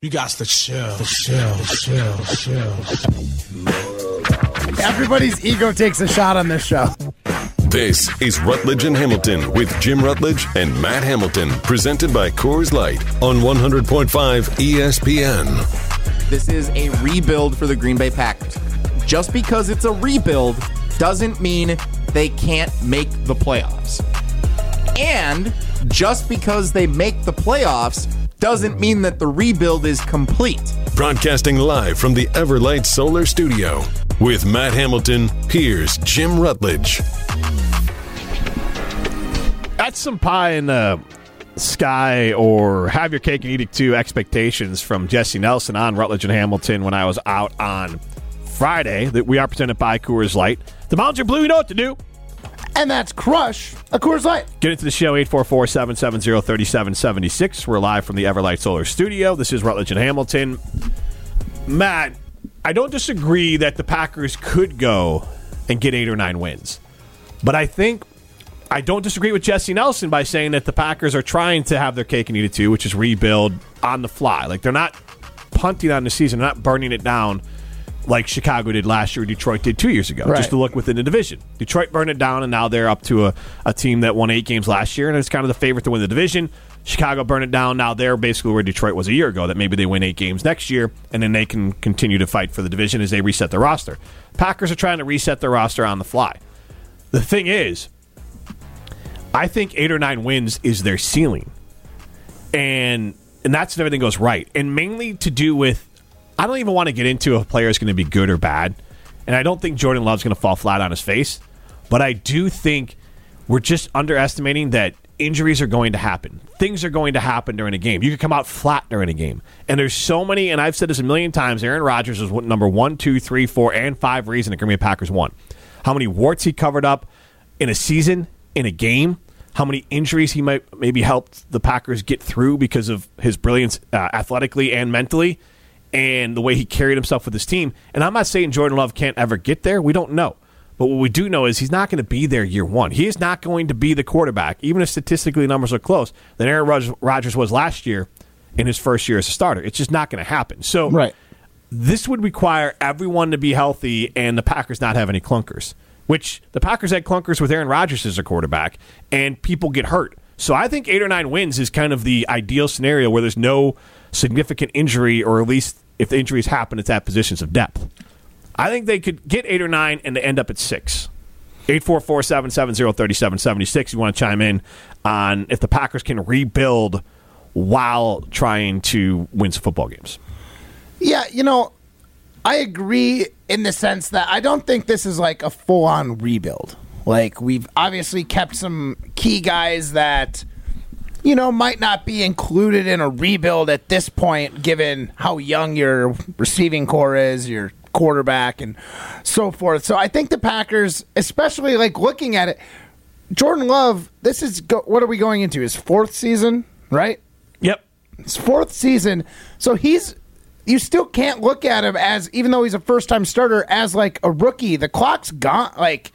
You got to chill, chill, chill, chill. Everybody's ego takes a shot on this show. This is Rutledge and Hamilton with Jim Rutledge and Matt Hamilton, presented by Coors Light on 100.5 ESPN. This is a rebuild for the Green Bay Packers. Just because it's a rebuild doesn't mean they can't make the playoffs. And just because they make the playoffs doesn't mean that the rebuild is complete. Broadcasting live from the Everlight Solar Studio. With Matt Hamilton, here's Jim Rutledge. That's some pie in the sky or have your cake and eat it too expectations from Jesse Nelson on Rutledge and Hamilton when I was out on Friday that we are presented by Coors Light. The mountains are blue, you know what to do. And that's Crush, a Coors Light. Get into the show, 844-770-3776. We're live from the Everlight Solar Studio. This is Rutledge and Hamilton. Matt, I don't disagree that the Packers could go and get eight or nine wins. But I think I don't disagree with Jesse Nelson by saying that the Packers are trying to have their cake and eat it too, which is rebuild on the fly. Like they're not punting on the season, they're not burning it down like Chicago did last year, Detroit did two years ago, Right. just to look within the division. Detroit burned it down, and now they're up to a, a team that won eight games last year, and it's kind of the favorite to win the division. Chicago burned it down. Now they're basically where Detroit was a year ago, that maybe they win eight games next year, and then they can continue to fight for the division as they reset their roster. Packers are trying to reset their roster on the fly. The thing is, I think eight or nine wins is their ceiling. And and that's if everything goes right. And mainly to do with I don't even want to get into if a player is going to be good or bad. And I don't think Jordan Love's going to fall flat on his face. But I do think we're just underestimating that injuries are going to happen. Things are going to happen during a game. You could come out flat during a game. And there's so many, and I've said this a million times Aaron Rodgers was number one, two, three, four, and five reason the Green Bay Packers won. How many warts he covered up in a season, in a game, how many injuries he might maybe helped the Packers get through because of his brilliance uh, athletically and mentally, and the way he carried himself with his team. And I'm not saying Jordan Love can't ever get there. We don't know. But what we do know is he's not going to be there year one. He is not going to be the quarterback, even if statistically numbers are close, than Aaron Rodgers was last year in his first year as a starter. It's just not going to happen. So Right. this would require everyone to be healthy and the Packers not have any clunkers, which the Packers had clunkers with Aaron Rodgers as a quarterback, and people get hurt. So I think eight or nine wins is kind of the ideal scenario where there's no significant injury, or at least if the injuries happen, it's at positions of depth. I think they could get eight or nine and they end up at six. 844 770 3776. You want to chime in on if the Packers can rebuild while trying to win some football games. Yeah, you know, I agree in the sense that I don't think this is like a full on rebuild. Like, we've obviously kept some key guys that, you know, might not be included in a rebuild at this point, given how young your receiving core is, your quarterback, and so forth. So I think the Packers, especially like looking at it, Jordan Love, this is, go- what are we going into? His fourth season, right? Yep. his fourth season. So he's you still can't look at him as even though he's a first time starter as like a rookie. The clock's gone like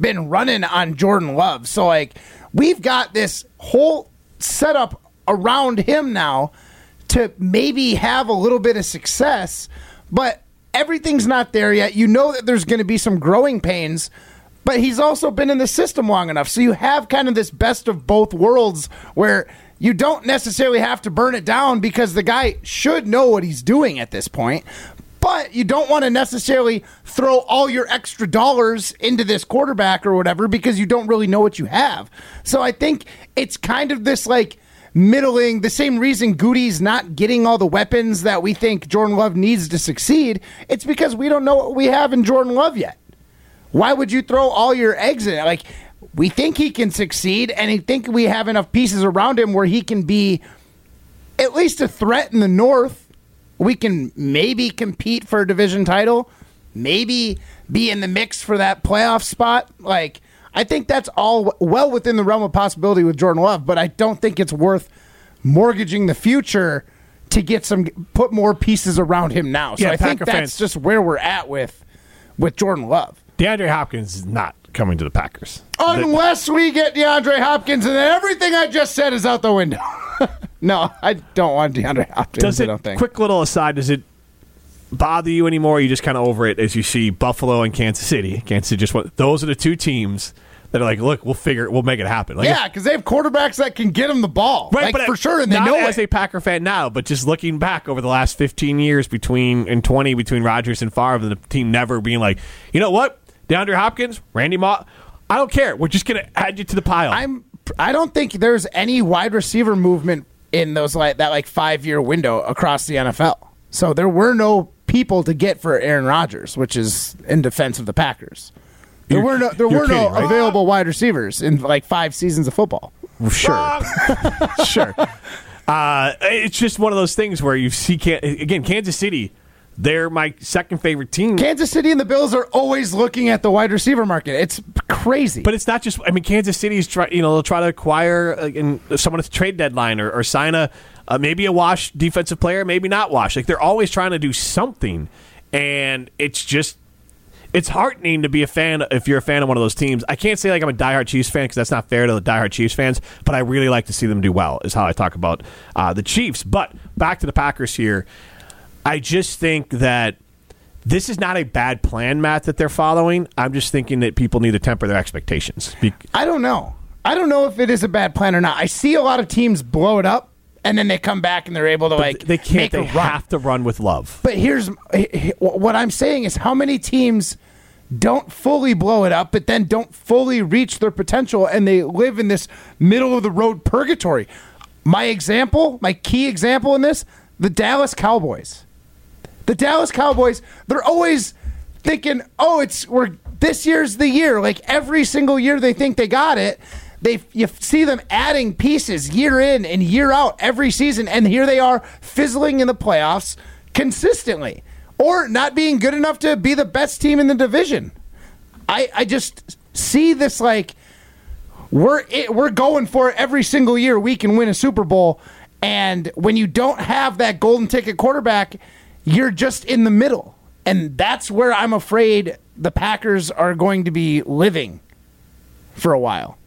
been running on Jordan Love. So like we've got this whole setup around him now to maybe have a little bit of success, but everything's not there yet. You know that there's going to be some growing pains, but he's also been in the system long enough. So you have kind of this best of both worlds where you don't necessarily have to burn it down because the guy should know what he's doing at this point. But you don't want to necessarily throw all your extra dollars into this quarterback or whatever because you don't really know what you have. So I think it's kind of this like middling, the same reason Gutey's not getting all the weapons that we think Jordan Love needs to succeed. It's because we don't know what we have in Jordan Love yet. Why would you throw all your eggs in it? Like, we think he can succeed, and I think we have enough pieces around him where he can be at least a threat in the North. We can maybe compete for a division title, maybe be in the mix for that playoff spot. Like, I think that's all well within the realm of possibility with Jordan Love, but I don't think it's worth mortgaging the future to get some put more pieces around him now. So Yeah, I think that's fans- just where we're at with with Jordan Love. DeAndre Hopkins is not coming to the Packers. Unless we get DeAndre Hopkins, and then everything I just said is out the window. No, I don't want DeAndre Hopkins. Does I it? don't think. Quick little aside. Does it bother you anymore? You just kind of over it as you see Buffalo and Kansas City. Kansas City just went. Those are the two teams that are like, look, we'll figure, it, we'll make it happen. Like, yeah, because they have quarterbacks that can get them the ball, Right, like, but for sure, and they know as it. a Packer fan now, but just looking back over the last 15 years between and 20 between Rodgers and Favre, and the team never being like, you know what, DeAndre Hopkins, Randy Moss, I don't care. We're just going to add you to the pile. I'm. I don't think there's any wide receiver movement in those like that like five year window across the NFL. So there were no people to get for Aaron Rodgers, which is in defense of the Packers. There You're- were no there you're were no right? available wide receivers in like five seasons of football. Sure, sure. Uh, it's just one of those things where you see, Can- again, Kansas City. They're my second favorite team. Kansas City and the Bills are always looking at the wide receiver market. It's crazy. But it's not just. I mean, Kansas City's try. You know, they'll try to acquire uh, in someone at the trade deadline or, or sign a uh, maybe a wash defensive player, maybe not wash. Like they're always trying to do something, and it's just it's heartening to be a fan if you're a fan of one of those teams. I can't say like I'm a diehard Chiefs fan because that's not fair to the diehard Chiefs fans, but I really like to see them do well. Is how I talk about uh, the Chiefs. But back to the Packers here. I just think that this is not a bad plan, Matt, that they're following. I'm just thinking that people need to temper their expectations. Be- I don't know. I don't know if it is a bad plan or not. I see a lot of teams blow it up and then they come back and they're able to like they can't. They have to run with love. But here's what I'm saying is how many teams don't fully blow it up, but then don't fully reach their potential, and they live in this middle of the road purgatory. My example, my key example in this, the Dallas Cowboys. The Dallas Cowboys, they're always thinking, "Oh, it's we're this year's the year." Like every single year, they think they got it. They you see them adding pieces year in and year out every season, and here they are fizzling in the playoffs consistently, or not being good enough to be the best team in the division. I I just see this like we're it, we're going for it every single year. We can win a Super Bowl, and when you don't have that golden ticket quarterback, you're just in the middle, and that's where I'm afraid the Packers are going to be living for a while,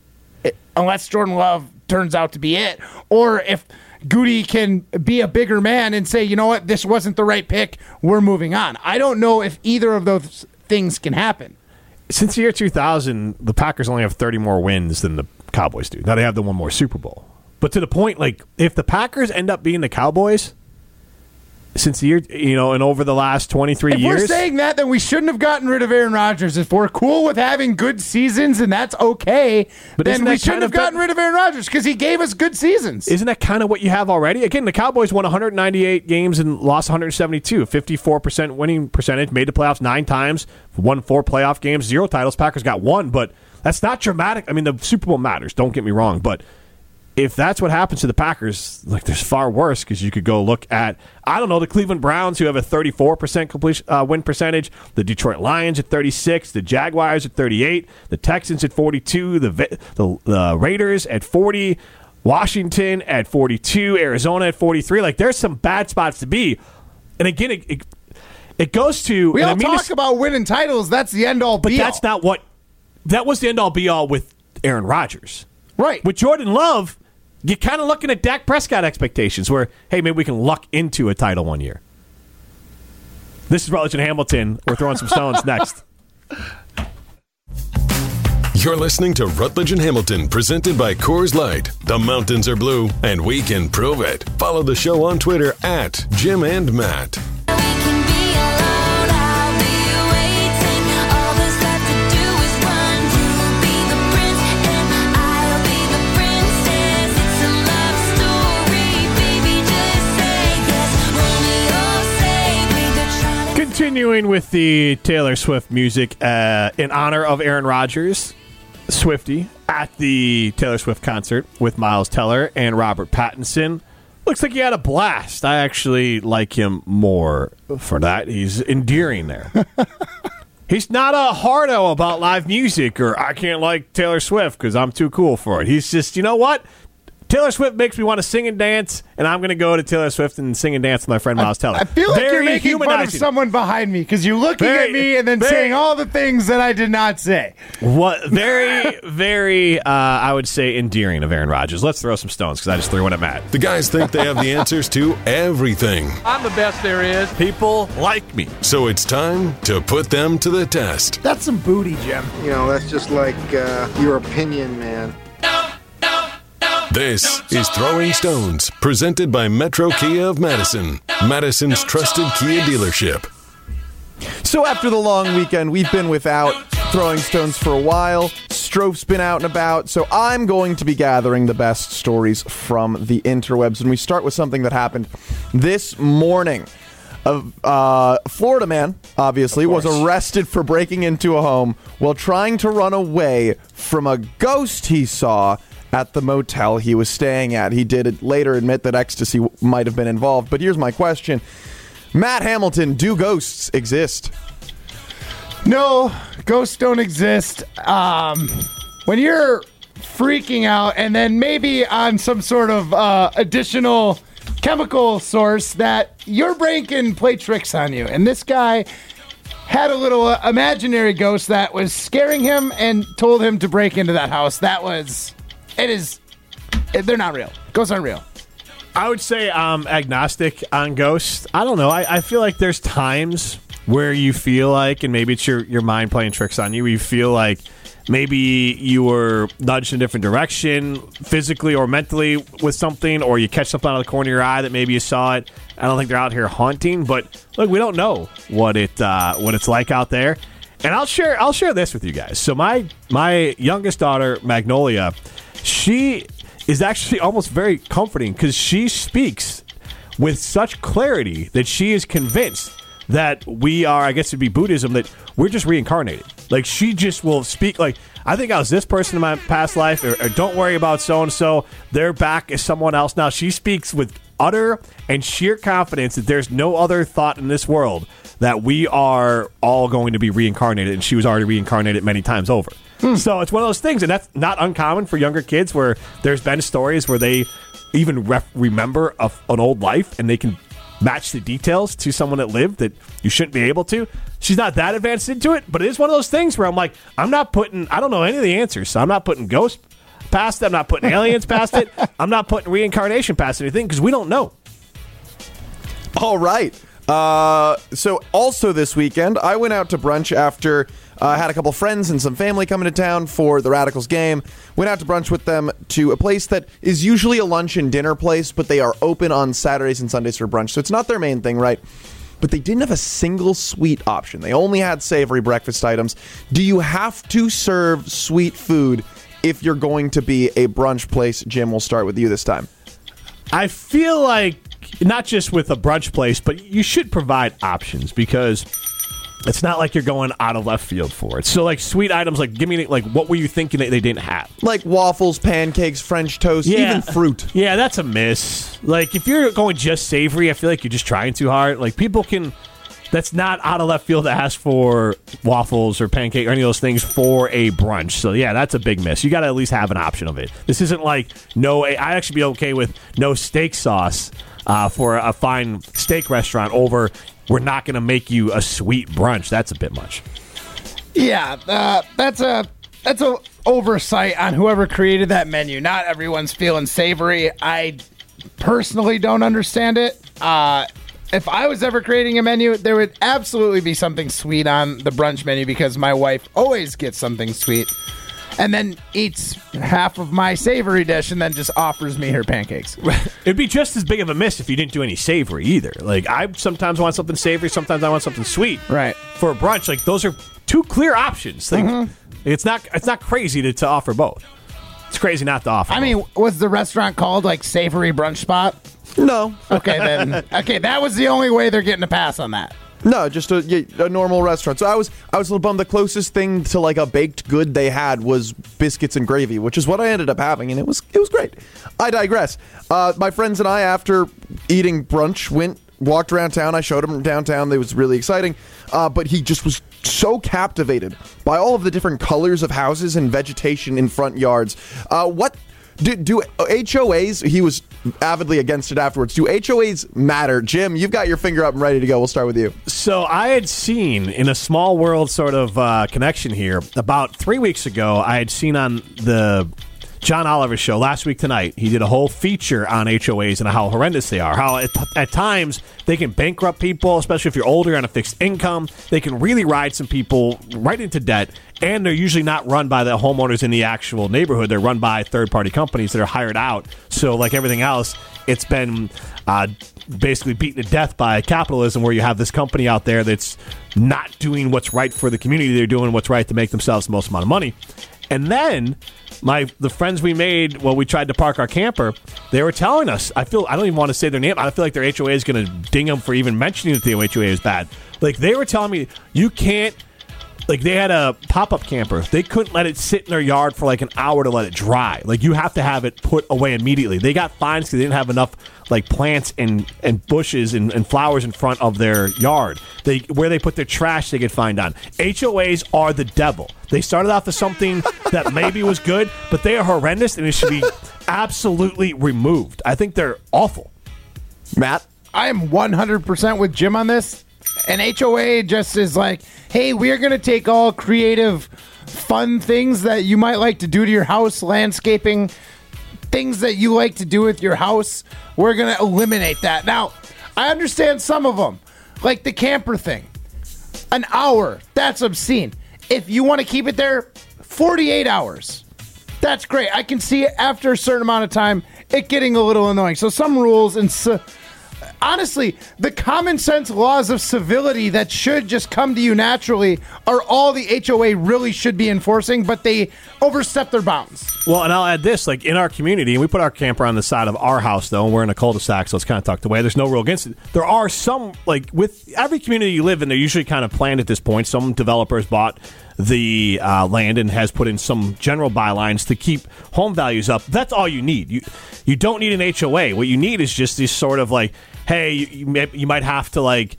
It- unless Jordan Love turns out to be it, or if. Gutey can be a bigger man and say, you know what, this wasn't the right pick. We're moving on. I don't know if either of those things can happen. Since the year 2000, the Packers only have 30 more wins than the Cowboys do. Now they have the one more Super Bowl. But to the point, like if the Packers end up being the Cowboys, since the year you know, and over the last 23 If years, we're saying that, then we shouldn't have gotten rid of Aaron Rodgers. If we're cool with having good seasons and that's okay, But then we shouldn't have gotten rid of Aaron Rodgers because he gave us good seasons. Isn't that kind of what you have already? Again, the Cowboys won 198 games and lost 172. 54% winning percentage, made the playoffs nine times, won four playoff games, zero titles. Packers got one, but that's not dramatic. I mean, the Super Bowl matters, don't get me wrong, but if that's what happens to the Packers, like there's far worse because you could go look at I don't know the Cleveland Browns who have a 34 percent completion uh, win percentage, the Detroit Lions at 36, the Jaguars at 38, the Texans at 42, the the, the Raiders at 40, Washington at 42, Arizona at 43. Like there's some bad spots to be, and again it it, it goes to we all I mean talk about winning titles. That's the end all but be that's all. not what that was the end all be all with Aaron Rodgers. right. With Jordan Love, you're kind of looking at Dak Prescott expectations where, hey, maybe we can luck into a title one year. This is Rutledge and Hamilton. We're throwing some stones next. You're listening to Rutledge and Hamilton, presented by Coors Light. The mountains are blue, and we can prove it. Follow the show on Twitter at Jim and Matt. Continuing with the Taylor Swift music uh, in honor of Aaron Rodgers, Swifty, at the Taylor Swift concert with Miles Teller and Robert Pattinson. Looks like he had a blast. I actually like him more for that. He's endearing there. He's not a hardo about live music or I can't like Taylor Swift because I'm too cool for it. He's just, you know what? Taylor Swift makes me want to sing and dance, and I'm going to go to Taylor Swift and sing and dance with my friend Miles Teller. I feel like you're making fun of someone behind me because you're looking Very- at me and then very- saying all the things that I did not say. What very, very, uh, I would say, endearing of Aaron Rodgers. Let's throw some stones because I just threw one at Matt. The guys think they have the answers to everything. I'm the best there is. People like me. So it's time to put them to the test. That's some booty, Jim. You know, that's just like uh, your opinion, man. This is Throwing Stones, presented by Metro Kia of Madison, Madison's trusted Kia dealership. So after the long weekend, we've been without throwing stones for a while. Stroph's been out and about, so I'm going to be gathering the best stories from the interwebs. And we start with something that happened this morning. A uh, Florida man, obviously, was arrested for breaking into a home while trying to run away from a ghost he saw at the motel he was staying at. He did later admit that ecstasy might have been involved. But here's my question Matt Hamilton, do ghosts exist? No, ghosts don't exist. Um, when you're freaking out and then maybe on some sort of uh, additional chemical source that your brain can play tricks on you. And this guy had a little uh, imaginary ghost that was scaring him and told him to break into that house. That was, it is, they're not real. Ghosts aren't real. I would say I'm agnostic on ghosts. I don't know. I, I feel like there's times where you feel like, and maybe it's your, your mind playing tricks on you, you feel like maybe you were nudged in a different direction, physically or mentally, with something, or you catch something out of the corner of your eye that maybe you saw it. I don't think they're out here haunting, but look, we don't know what it uh, what it's like out there. And I'll share I'll share this with you guys. So my my youngest daughter Magnolia, she is actually almost very comforting because she speaks with such clarity that she is convinced that we are, I guess it'd be Buddhism, that we're just reincarnated. Like she just will speak like, I think I was this person in my past life, or, or don't worry about so and so. They're back as someone else now. She speaks with utter and sheer confidence that there's no other thought in this world that we are all going to be reincarnated, and she was already reincarnated many times over. Hmm. So it's one of those things, and that's not uncommon for younger kids where there's been stories where they even ref- remember a, an old life and they can match the details to someone that lived that you shouldn't be able to. She's not that advanced into it, but it is one of those things where I'm like, I'm not putting, I don't know any of the answers, so I'm not putting ghosts past it. I'm not putting aliens past it. I'm not putting reincarnation past anything because we don't know. All right. Uh, so also this weekend, I went out to brunch after uh, I had a couple friends and some family coming to town for the Radicals game. Went out to brunch with them to a place that is usually a lunch and dinner place, but they are open on Saturdays and Sundays for brunch. So it's not their main thing, right? But they didn't have a single sweet option. They only had savory breakfast items. Do you have to serve sweet food if you're going to be a brunch place? Jim, we'll start with you this time. I feel like not just with a brunch place, but you should provide options because it's not like you're going out of left field for it. So, like sweet items, like give me like what were you thinking that they didn't have? Like waffles, pancakes, French toast, even fruit. Yeah, that's a miss. Like if you're going just savory, I feel like you're just trying too hard. Like people can. That's not out of left field to ask for waffles or pancake or any of those things for a brunch. So yeah, that's a big miss. You got to at least have an option of it. This isn't like no. I actually be okay with no steak sauce uh, for a fine steak restaurant over. We're not going to make you a sweet brunch. That's a bit much. Yeah, uh, that's a that's a oversight on whoever created that menu. Not everyone's feeling savory. I personally don't understand it. Uh, if I was ever creating a menu, there would absolutely be something sweet on the brunch menu because my wife always gets something sweet, and then eats half of my savory dish and then just offers me her pancakes. It'd be just as big of a miss if you didn't do any savory either. Like I sometimes want something savory, sometimes I want something sweet. Right. For a brunch, like those are two clear options. Like, mm-hmm. It's not it's not crazy to, to offer both. It's crazy not to offer. I mean, was the restaurant called like Savory Brunch Spot? No, Okay, then. Okay, that was the only way they're getting a pass on that. No, just a, a normal restaurant. So I was I was a little bummed. The closest thing to like a baked good they had was biscuits and gravy, which is what I ended up having, and it was it was great. I digress. Uh, my friends and I, after eating brunch, went walked around town. I showed him downtown. It was really exciting. Uh, but he just was so captivated by all of the different colors of houses and vegetation in front yards. Uh, what Do, do HOAs? He was avidly against it afterwards. Do HOAs matter? Jim, you've got your finger up and ready to go. We'll start with you. So I had seen in a small world sort of uh, connection here about three weeks ago. I had seen on the John Oliver's show last week tonight. He did a whole feature on HOAs and how horrendous they are. How at, at times they can bankrupt people, especially if you're older and on a fixed income. They can really ride some people right into debt. And they're usually not run by the homeowners in the actual neighborhood. They're run by third party companies that are hired out. So, like everything else, it's been uh, basically beaten to death by capitalism, where you have this company out there that's not doing what's right for the community. They're doing what's right to make themselves the most amount of money. And then my the friends we made while we tried to park our camper, they were telling us. I feel I don't even want to say their name. I feel like their HOA is going to ding them for even mentioning that the HOA is bad. Like they were telling me, you can't. Like they had a pop up camper. They couldn't let it sit in their yard for like an hour to let it dry. Like you have to have it put away immediately. They got fines because they didn't have enough like plants and, and bushes and, and flowers in front of their yard. They where they put their trash they get fined on. HOAs are the devil. They started off as something that maybe was good, but they are horrendous and it should be absolutely removed. I think they're awful. Matt? I am 100% with Jim on this. And HOA just is like, hey, we are going to take all creative, fun things that you might like to do to your house, landscaping, things that you like to do with your house. We're going to eliminate that. Now, I understand some of them, like the camper thing. An hour, that's obscene. If you want to keep it there, 48 hours. That's great. I can see after a certain amount of time it getting a little annoying. So some rules and so, honestly, the common sense laws of civility that should just come to you naturally are all the HOA really should be enforcing, but they overstep their bounds. Well, and I'll add this: like in our community, and we put our camper on the side of our house, though, and we're in a cul-de-sac, so it's kind of tucked away. There's no rule against it. There are some, like with every community you live in, they're usually kind of planned at this point. Some developers bought the uh, land and has put in some general bylines to keep home values up. That's all you need. You you don't need an HOA. What you need is just this sort of like, hey, you, you, may, you might have to like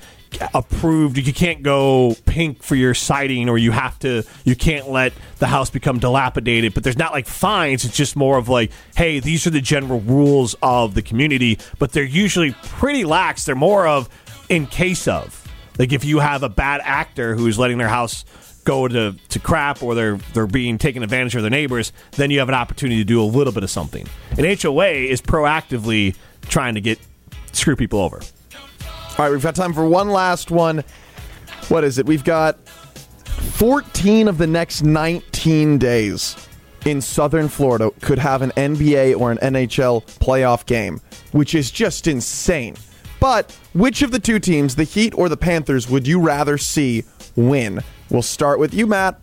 approved you can't go pink for your siding or you have to you can't let the house become dilapidated but there's not like fines. It's just more of like hey these are the general rules of the community but they're usually pretty lax. They're more of in case of. Like if you have a bad actor who's letting their house go to, to crap or they're they're being taken advantage of their neighbors then you have an opportunity to do a little bit of something. An HOA is proactively trying to get screw people over All right, we've got time for one last one. What is it? We've got 14 of the next 19 days in southern Florida could have an NBA or an NHL playoff game, which is just insane. But which of the two teams, the Heat or the Panthers, would you rather see win? We'll start with you, Matt.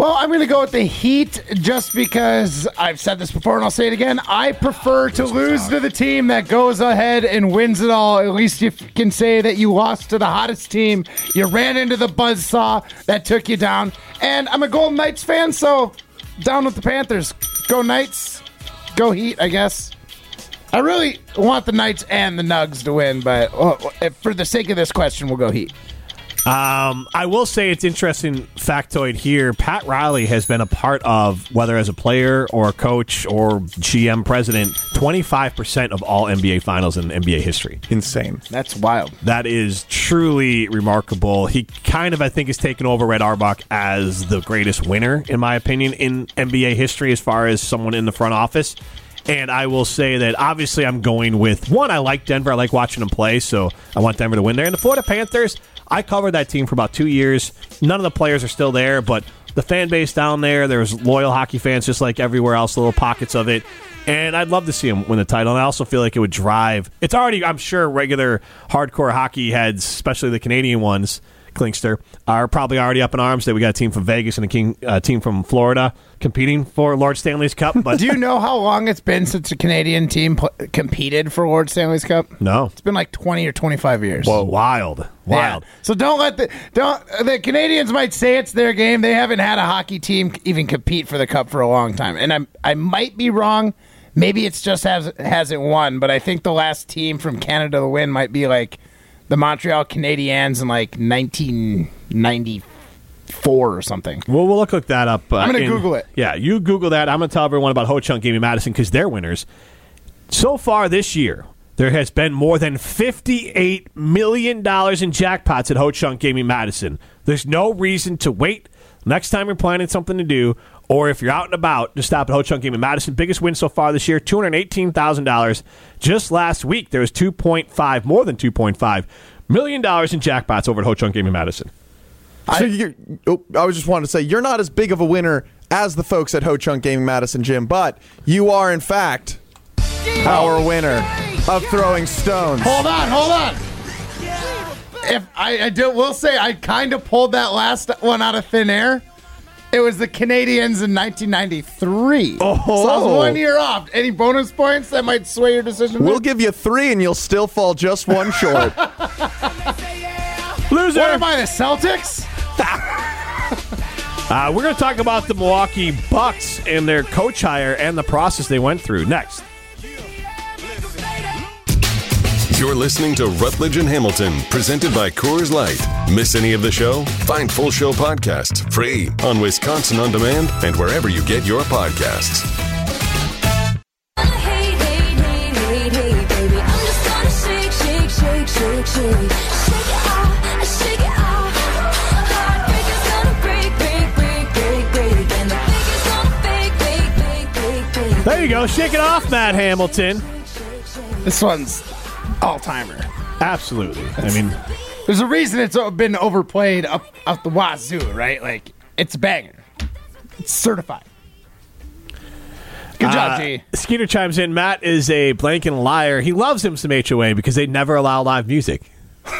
Well, I'm going to go with the Heat just because I've said this before and I'll say it again. I prefer to lose to the team that goes ahead and wins it all. At least you can say that you lost to the hottest team. You ran into the buzzsaw that took you down. And I'm a Golden Knights fan, so down with the Panthers. Go Knights. Go Heat, I guess. I really want the Knights and the Nugs to win, but oh, for the sake of this question, we'll go Heat. Um, I will say it's interesting factoid here. Pat Riley has been a part of whether as a player or a coach or GM president, twenty five percent of all NBA finals in NBA history. Insane. That's wild. That is truly remarkable. He kind of, I think, has taken over Red Auerbach as the greatest winner, in my opinion, in NBA history as far as someone in the front office. And I will say that obviously I'm going with one. I like Denver. I like watching them play, so I want Denver to win there. And the Florida Panthers, I covered that team for about two years. None of the players are still there, but the fan base down there, there's loyal hockey fans just like everywhere else, little pockets of it. And I'd love to see them win the title. And I also feel like it would drive. It's already, I'm sure, regular hardcore hockey heads, especially the Canadian ones, Klinkster, are probably already up in arms that we got a team from Vegas and a king, uh, team from Florida competing for Lord Stanley's Cup. But Do you know how long it's been since a Canadian team pl- competed for Lord Stanley's Cup? no, It's been like 20 or 25 years. Whoa, wild, wild. Yeah. So don't let the don't the Canadians might say it's their game. They haven't had a hockey team even compete for the cup for a long time. And I'm I might be wrong. Maybe it's just has hasn't won, but I think the last team from Canada to win might be like the Montreal Canadiens in like 1994 or something. Well, we'll look, look that up. Uh, I'm gonna Google it. Yeah, you Google that. I'm going to tell everyone about Ho Chunk Gaming Madison because they're winners. So far this year, there has been more than $58 million in jackpots at Ho Chunk Gaming Madison. There's no reason to wait. Next time you're planning something to do, or if you're out and about, just stop at Ho Chunk Gaming Madison. Biggest win so far this year, $218,000. Just last week, there was 2.5, more than $2.5 million in jackpots over at Ho Chunk Gaming Madison. So you're, oh, I was just wanting to say you're not as big of a winner as the folks at Ho Chunk Gaming Madison Gym, but you are in fact our winner of throwing stones. Hold on, hold on. If I, I do, will say I kind of pulled that last one out of thin air. It was the Canadians in 1993. Oh. So I was one year off. Any bonus points that might sway your decision? We'll give you three, and you'll still fall just one short. Loser! what am I, the Celtics? Uh, we're going to talk about the Milwaukee Bucks and their coach hire and the process they went through next. You're listening to Rutledge and Hamilton, presented by Coors Light. Miss any of the show? Find full show podcasts free on Wisconsin On Demand and wherever you get your podcasts. Hey, hey, hey, hey, hey, baby. I'm just gonna shake, shake, shake, shake, shake. Shake it off, shake it off. Heartbreaker's gonna break, break, break, break, break. And the biggest gonna fake, fake, fake, fake, fake. There you go. Shake it off, Matt Hamilton. This one's all timer. Absolutely. I mean, There's a reason it's been overplayed up up the wazoo, right? Like it's a banger. It's certified. Good job, uh, G. Skeeter chimes in. Matt is a blanking liar. He loves him some HOA because they never allow live music.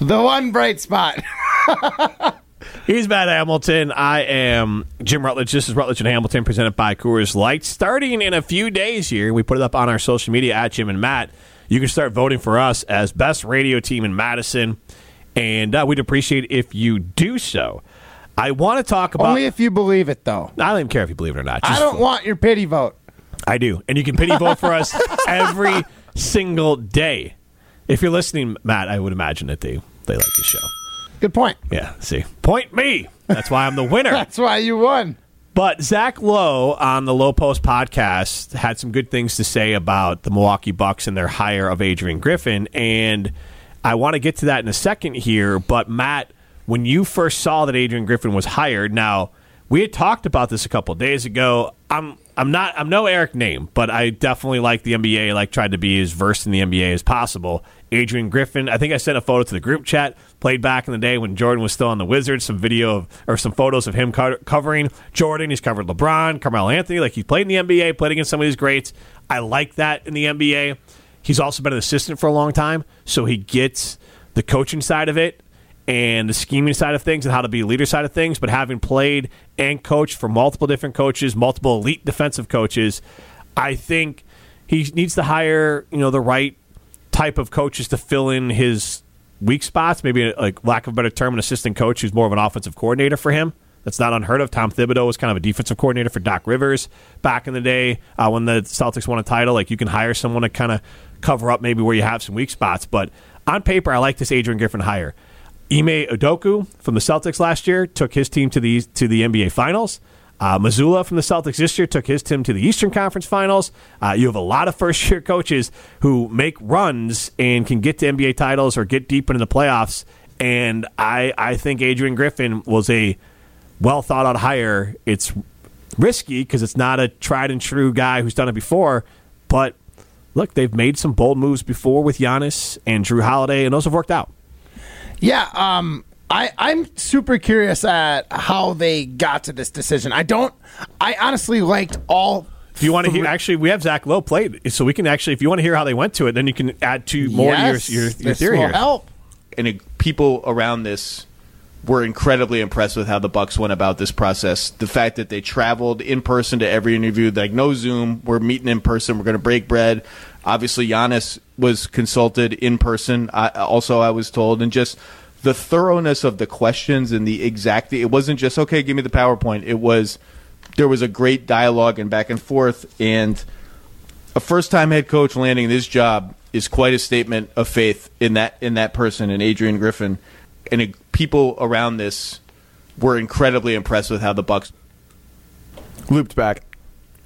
The one bright spot. He's Matt Hamilton. I am Jim Rutledge. This is Rutledge and Hamilton presented by Coors Light. Starting in a few days here, we put it up on our social media at Jim and Matt. You can start voting for us as best radio team in Madison, and uh, we'd appreciate if you do so. I want to talk about. Only if you believe it, though. I don't even care if you believe it or not. I don't want your pity vote. I do. And you can pity vote for us every single day. If you're listening, Matt, I would imagine that they, they like the show. Good point. Yeah, see. Point me. That's why I'm the winner. That's why you won. But Zach Lowe on the Lowe Post podcast had some good things to say about the Milwaukee Bucks and their hire of Adrian Griffin. And I want to get to that in a second here. But Matt, when you first saw that Adrian Griffin was hired, now we had talked about this a couple of days ago. I'm I'm not I'm no Eric Nehm, but I definitely like the NBA. Like tried to be as versed in the NBA as possible. Adrian Griffin, I think I sent a photo to the group chat. Played back in the day when Jordan was still on the Wizards. Some video of, or some photos of him co- covering Jordan. He's covered LeBron, Carmelo Anthony. Like he played in the NBA, played against some of these greats. I like that in the NBA. He's also been an assistant for a long time, so he gets the coaching side of it and the scheming side of things and how to be a leader side of things. But having played and coached for multiple different coaches, multiple elite defensive coaches, I think he needs to hire you know the right type of coaches to fill in his weak spots. Maybe like lack of a better term, an assistant coach who's more of an offensive coordinator for him. That's not unheard of. Tom Thibodeau was kind of a defensive coordinator for Doc Rivers back in the day uh, when the Celtics won a title. Like you can hire someone to kind of cover up maybe where you have some weak spots. But on paper, I like this Adrian Griffin hire. Ime Udoka from the Celtics last year took his team to the to the NBA Finals. Uh, Mazzulla from the Celtics this year took his team to the Eastern Conference Finals. Uh, you have a lot of first year coaches who make runs and can get to NBA titles or get deep into the playoffs. And I, I think Adrian Griffin was a well thought out hire. It's risky because it's not a tried and true guy who's done it before. But look, they've made some bold moves before with Giannis and Jrue Holiday, and those have worked out. Yeah, um, I, I'm super curious at how they got to this decision. I don't. I honestly liked all. If you want to hear, actually, we have Zach Lowe played, so we can actually, if you want to hear how they went to it, then you can add to more Yes, to your, your, your this theory will here. help. and it, people around this were incredibly impressed with how the Bucks went about this process. The fact that they traveled in person to every interview, like no Zoom, we're meeting in person, we're going to break bread. Obviously, Giannis was consulted in person. I, also, I was told, and just the thoroughness of the questions and the exact. It wasn't just okay, give me the PowerPoint. It was there was a great dialogue and back and forth, and a first time head coach landing this job is quite a statement of faith in that in that person in Adrian Griffin. and it, people around this were incredibly impressed with how the Bucks Looped back.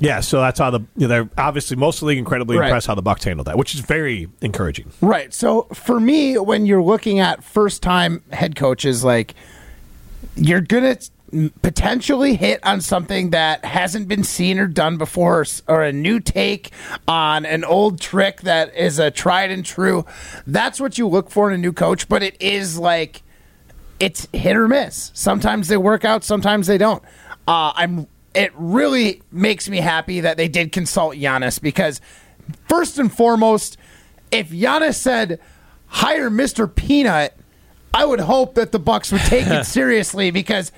Yeah, so that's how the you know, they're obviously most of the league incredibly Right. impressed how the Bucks handled that, which is very encouraging. Right. So for me, when you're looking at first time head coaches, like you're gonna potentially hit on something that hasn't been seen or done before, or or a new take on an old trick that is a tried and true. That's what you look for in a new coach. But it is like it's hit or miss. Sometimes they work out, sometimes they don't. Uh, I'm. It really makes me happy that they did consult Giannis because, first and foremost, if Giannis said hire Mr. Peanut, I would hope that the Bucks would take it seriously because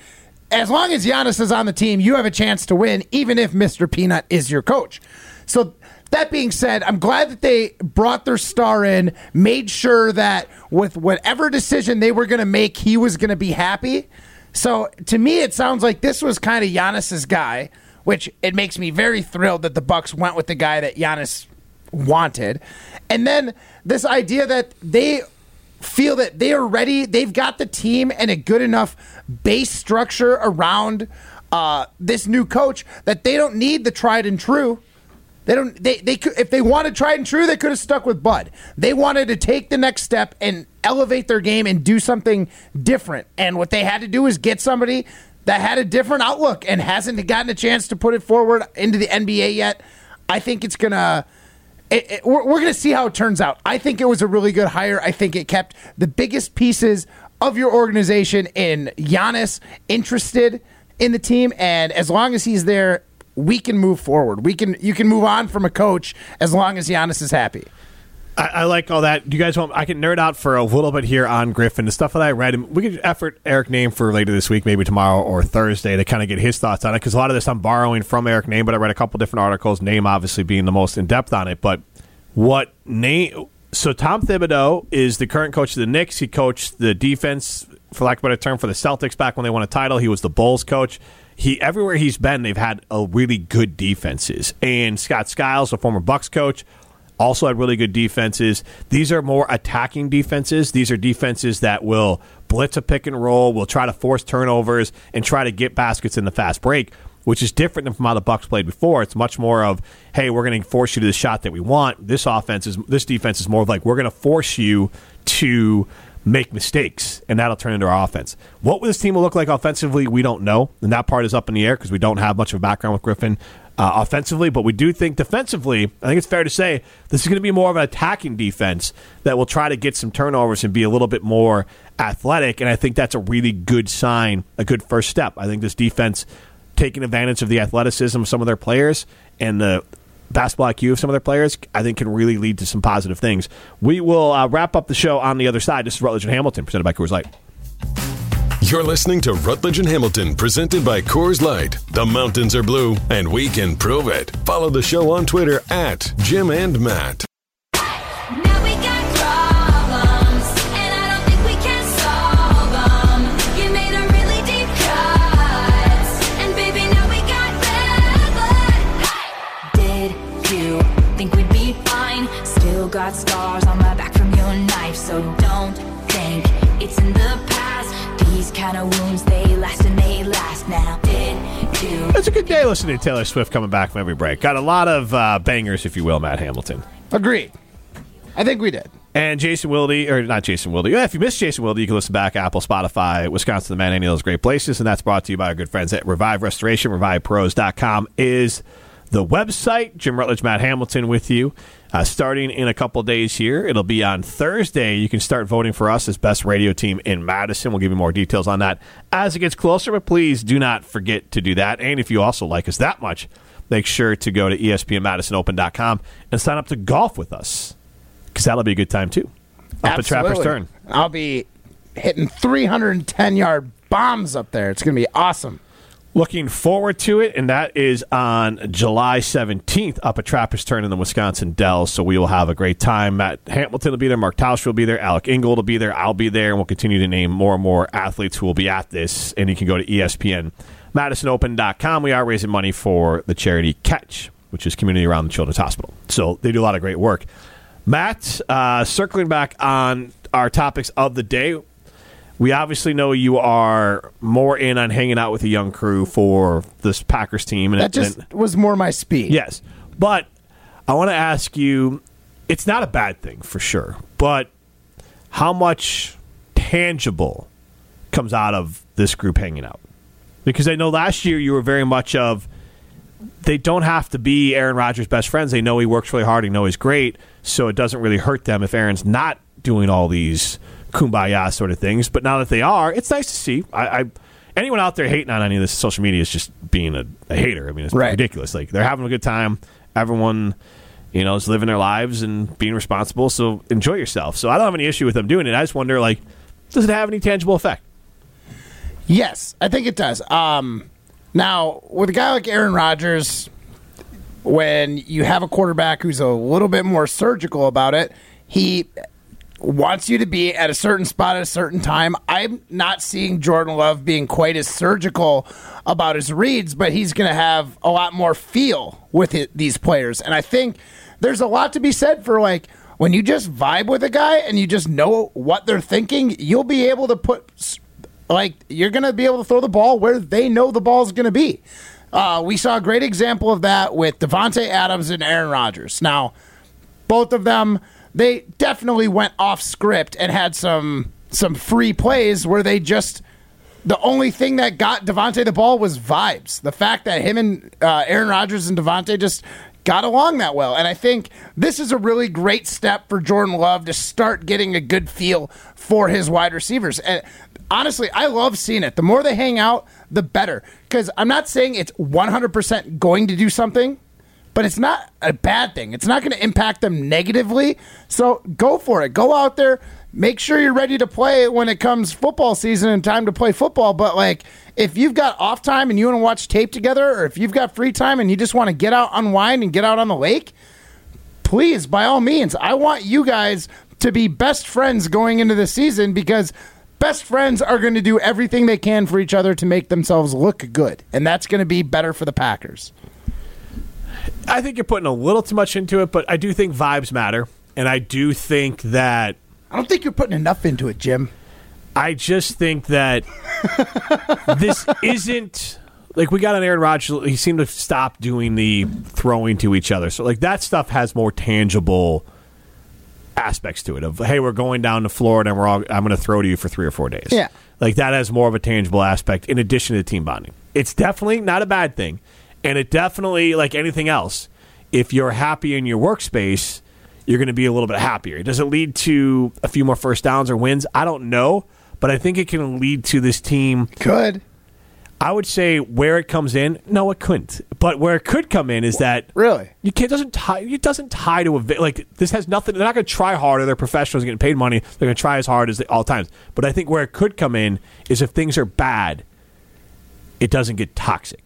as long as Giannis is on the team, you have a chance to win, even if Mr. Peanut is your coach. So that being said, I'm glad that they brought their star in, made sure that with whatever decision they were going to make, he was going to be happy. So to me, it sounds like this was kind of Giannis's guy, which it makes me very thrilled that the Bucks went with the guy that Giannis wanted. And then this idea that they feel that they are ready, they've got the team and a good enough base structure around uh, this new coach that they don't need the tried and true. They don't. They they could if they wanted tried and true, they could have stuck with Bud. They wanted to take the next step and elevate their game and do something different. And what they had to do is get somebody that had a different outlook and hasn't gotten a chance to put it forward into the NBA yet. I think it's gonna. It, it, we're we're going to see how it turns out. I think it was a really good hire. I think it kept the biggest pieces of your organization in Giannis interested in the team, and as long as he's there, we can move forward. We can you can move on from a coach as long as Giannis is happy. I, I like all that. Do you guys want? I can nerd out for a little bit here on Griffin. The stuff that I read, we could effort Eric Nehm for later this week, maybe tomorrow or Thursday, to kind of get his thoughts on it. Because a lot of this I'm borrowing from Eric Nehm, but I read a couple different articles. Nehm obviously being the most in depth on it, but what Name? So Tom Thibodeau is the current coach of the Knicks. He coached the defense, for lack of a better term, for the Celtics back when they won a title. He was the Bulls coach. He everywhere he's been, they've had a really good defenses. And Scott Skiles, a former Bucks coach, also had really good defenses. These are more attacking defenses. These are defenses that will blitz a pick and roll, will try to force turnovers, and try to get baskets in the fast break, which is different than from how the Bucks played before. It's much more of, hey, we're going to force you to the shot that we want. This offense is this defense is more of like we're going to force you to make mistakes, and that'll turn into our offense. What this team will look like offensively, we don't know, and that part is up in the air because we don't have much of a background with Griffin uh, offensively. But we do think defensively, I think it's fair to say this is going to be more of an attacking defense that will try to get some turnovers and be a little bit more athletic. And I think that's a really good sign, a good first step. I think this defense taking advantage of the athleticism of some of their players and the basketball IQ of some of their players, I think can really lead to some positive things. We will uh, wrap up the show on the other side. This is Rutledge and Hamilton, presented by Coors Light. You're listening to Rutledge and Hamilton, presented by Coors Light. The mountains are blue, and we can prove it. Follow the show on Twitter at Jim and Matt. It's a good day listening to Taylor Swift coming back from every break. Got a lot of uh, bangers, if you will, Matt Hamilton. Agreed. I think we did. And Jason Wilde, or not Jason Wilde. Yeah, if you missed Jason Wilde, you can listen back Apple, Spotify, Wisconsin On Demand, any of those great places. And that's brought to you by our good friends at Revive Restoration. RevivePros.com is the website. Jim Rutledge, Matt Hamilton with you. Uh, starting in a couple days here. It'll be on Thursday. You can start voting for us as best radio team in Madison. We'll give you more details on that as it gets closer, but please do not forget to do that. And if you also like us that much, make sure to go to ESPNMadisonOpen.com and sign up to golf with us because that'll be a good time too. Up at Trapper's Turn. I'll be hitting 310 yard bombs up there. It's going to be awesome. Looking forward to it, and that is on July 17th up at Trapper's Turn in the Wisconsin Dells. So we will have a great time. Matt Hamilton will be there, Mark Tausch will be there, Alec Ingold will be there, I'll be there, and we'll continue to name more and more athletes who will be at this. And you can go to ESPN MadisonOpen.com. We are raising money for the charity Catch, which is community around the Children's Hospital. So they do a lot of great work. Matt, uh, circling back on our topics of the day, We obviously know you are more in on hanging out with a young crew for this Packers team, and That just and- was more my speed. Yes. But I want to ask you it's not a bad thing for sure, but how much tangible comes out of this group hanging out? Because I know last year you were very much of they don't have to be Aaron Rodgers' best friends. They know he works really hard, they know he's great, so it doesn't really hurt them if Aaron's not doing all these kumbaya sort of things. But now that they are, it's nice to see. I, I anyone out there hating on any of this social media is just being a, a hater. I mean, it's Right. ridiculous. Like they're having a good time. Everyone, you know, is living their lives and being responsible. So enjoy yourself. So I don't have any issue with them doing it. I just wonder, like, does it have any tangible effect? Yes, I think it does. Um, now, with a guy like Aaron Rodgers, when you have a quarterback who's a little bit more surgical about it, he wants you to be at a certain spot at a certain time. I'm not seeing Jordan Love being quite as surgical about his reads, but he's going to have a lot more feel with it, these players. And I think there's a lot to be said for like when you just vibe with a guy and you just know what they're thinking, you'll be able to put like you're going to be able to throw the ball where they know the ball's going to be. Uh, we saw a great example of that with Davante Adams and Aaron Rodgers. Now, both of them they definitely went off script and had some some free plays where they just the only thing that got Davante the ball was vibes. The fact that him and uh, Aaron Rodgers and Davante just got along that well, and I think this is a really great step for Jordan Love to start getting a good feel for his wide receivers. And honestly, I love seeing it. The more they hang out, the better. Because I'm not saying it's 100% going to do something but it's not a bad thing. It's not going to impact them negatively. So go for it. Go out there. Make sure you're ready to play when it comes football season and time to play football. But like, if you've got off time and you want to watch tape together, or if you've got free time and you just want to get out, unwind, and get out on the lake, please, by all means, I want you guys to be best friends going into the season because best friends are going to do everything they can for each other to make themselves look good. And that's going to be better for the Packers. I think you're putting a little too much into it, but I do think vibes matter. And I do think that I don't think you're putting enough into it, Jim. I just think that this isn't like we got on Aaron Rodgers. He seemed to stop doing the throwing to each other. So like that stuff has more tangible aspects to it. Of hey, we're going down to Florida and we're all I'm going to throw to you for three or four days. Yeah. like that has more of a tangible aspect in addition to team bonding. It's definitely not a bad thing, and it definitely like anything else. If you're happy in your workspace, you're going to be a little bit happier. Does it lead to a few more first downs or wins? I don't know, but I think it can lead to this team. Could. I would say where it comes in, no, it couldn't. But where it could come in is that Really? you can't doesn't tie it doesn't tie to a like this has nothing. They're not going to try harder. They're professionals getting paid money. They're going to try as hard as they, all times. But I think where it could come in is if things are bad, it doesn't get toxic.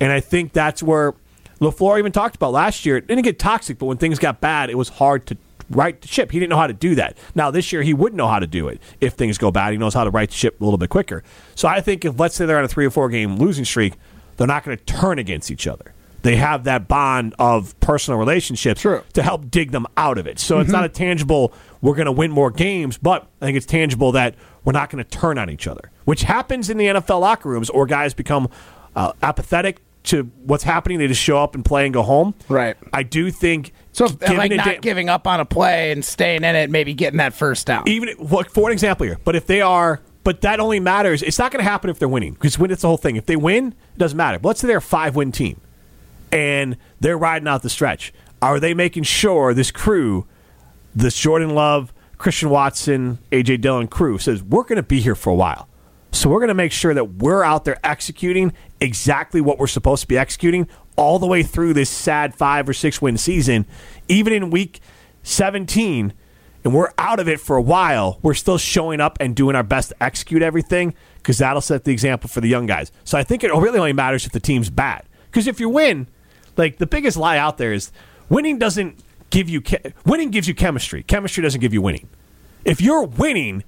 And I think that's where LaFleur even talked about last year. It didn't get toxic, but when things got bad, it was hard to right the ship. He didn't know how to do that. Now this year he would know how to do it if things go bad. He knows how to right the ship a little bit quicker. So I think if let's say they're on a three or four game losing streak, they're not going to turn against each other. They have that bond of personal relationships True. to help dig them out of it. So it's not a tangible we're going to win more games, but I think it's tangible that we're not going to turn on each other, which happens in the NFL locker rooms or guys become uh, apathetic to what's happening. They just show up and play and go home. Right. I do think So, giving like, not da- giving up on a play and staying in it, maybe getting that first down. even look for an example here. But if they are, but that only matters. It's not going to happen if they're winning because when it's the whole thing. If they win, it doesn't matter. But let's say they're a five win team and they're riding out the stretch. Are they making sure this crew, this Jordan Love, Christian Watson, AJ Dillon crew says we're going to be here for a while. So we're going to make sure that we're out there executing exactly what we're supposed to be executing all the way through this sad five or six win season, even in week 17 and we're out of it for a while, we're still showing up and doing our best to execute everything because that'll set the example for the young guys. So I think it really only matters if the team's bad. Because if you win, like the biggest lie out there is winning doesn't give you che- winning gives you chemistry. Chemistry doesn't give you winning. If you're winning,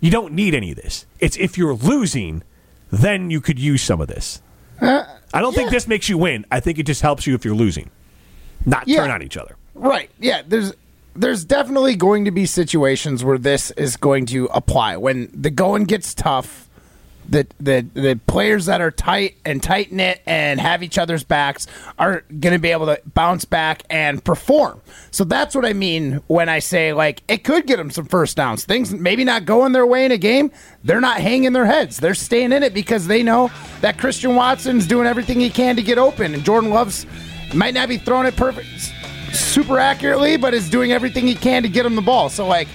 you don't need any of this. It's if you're losing, then you could use some of this. I don't think this makes you win. I think it just helps you if you're losing, not Yeah. turn on each other. Right. Yeah. There's there's definitely going to be situations where this is going to apply when the going gets tough. The, the the players that are tight and tight knit and have each other's backs are going to be able to bounce back and perform. So that's what I mean when I say like it could get them some first downs. Things maybe not going their way in a game. They're not hanging their heads. They're staying in it because they know that Christian Watson's doing everything he can to get open, and Jordan Love's might not be throwing it perfect super accurately, but is doing everything he can to get him the ball. So, like,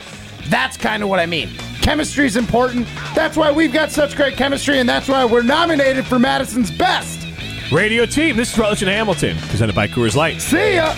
that's kind of what I mean. Chemistry is important. That's why we've got such great chemistry, and that's why we're nominated for Madison's best. Radio team. This is Rutledge and Hamilton, presented by Coors Light. See ya.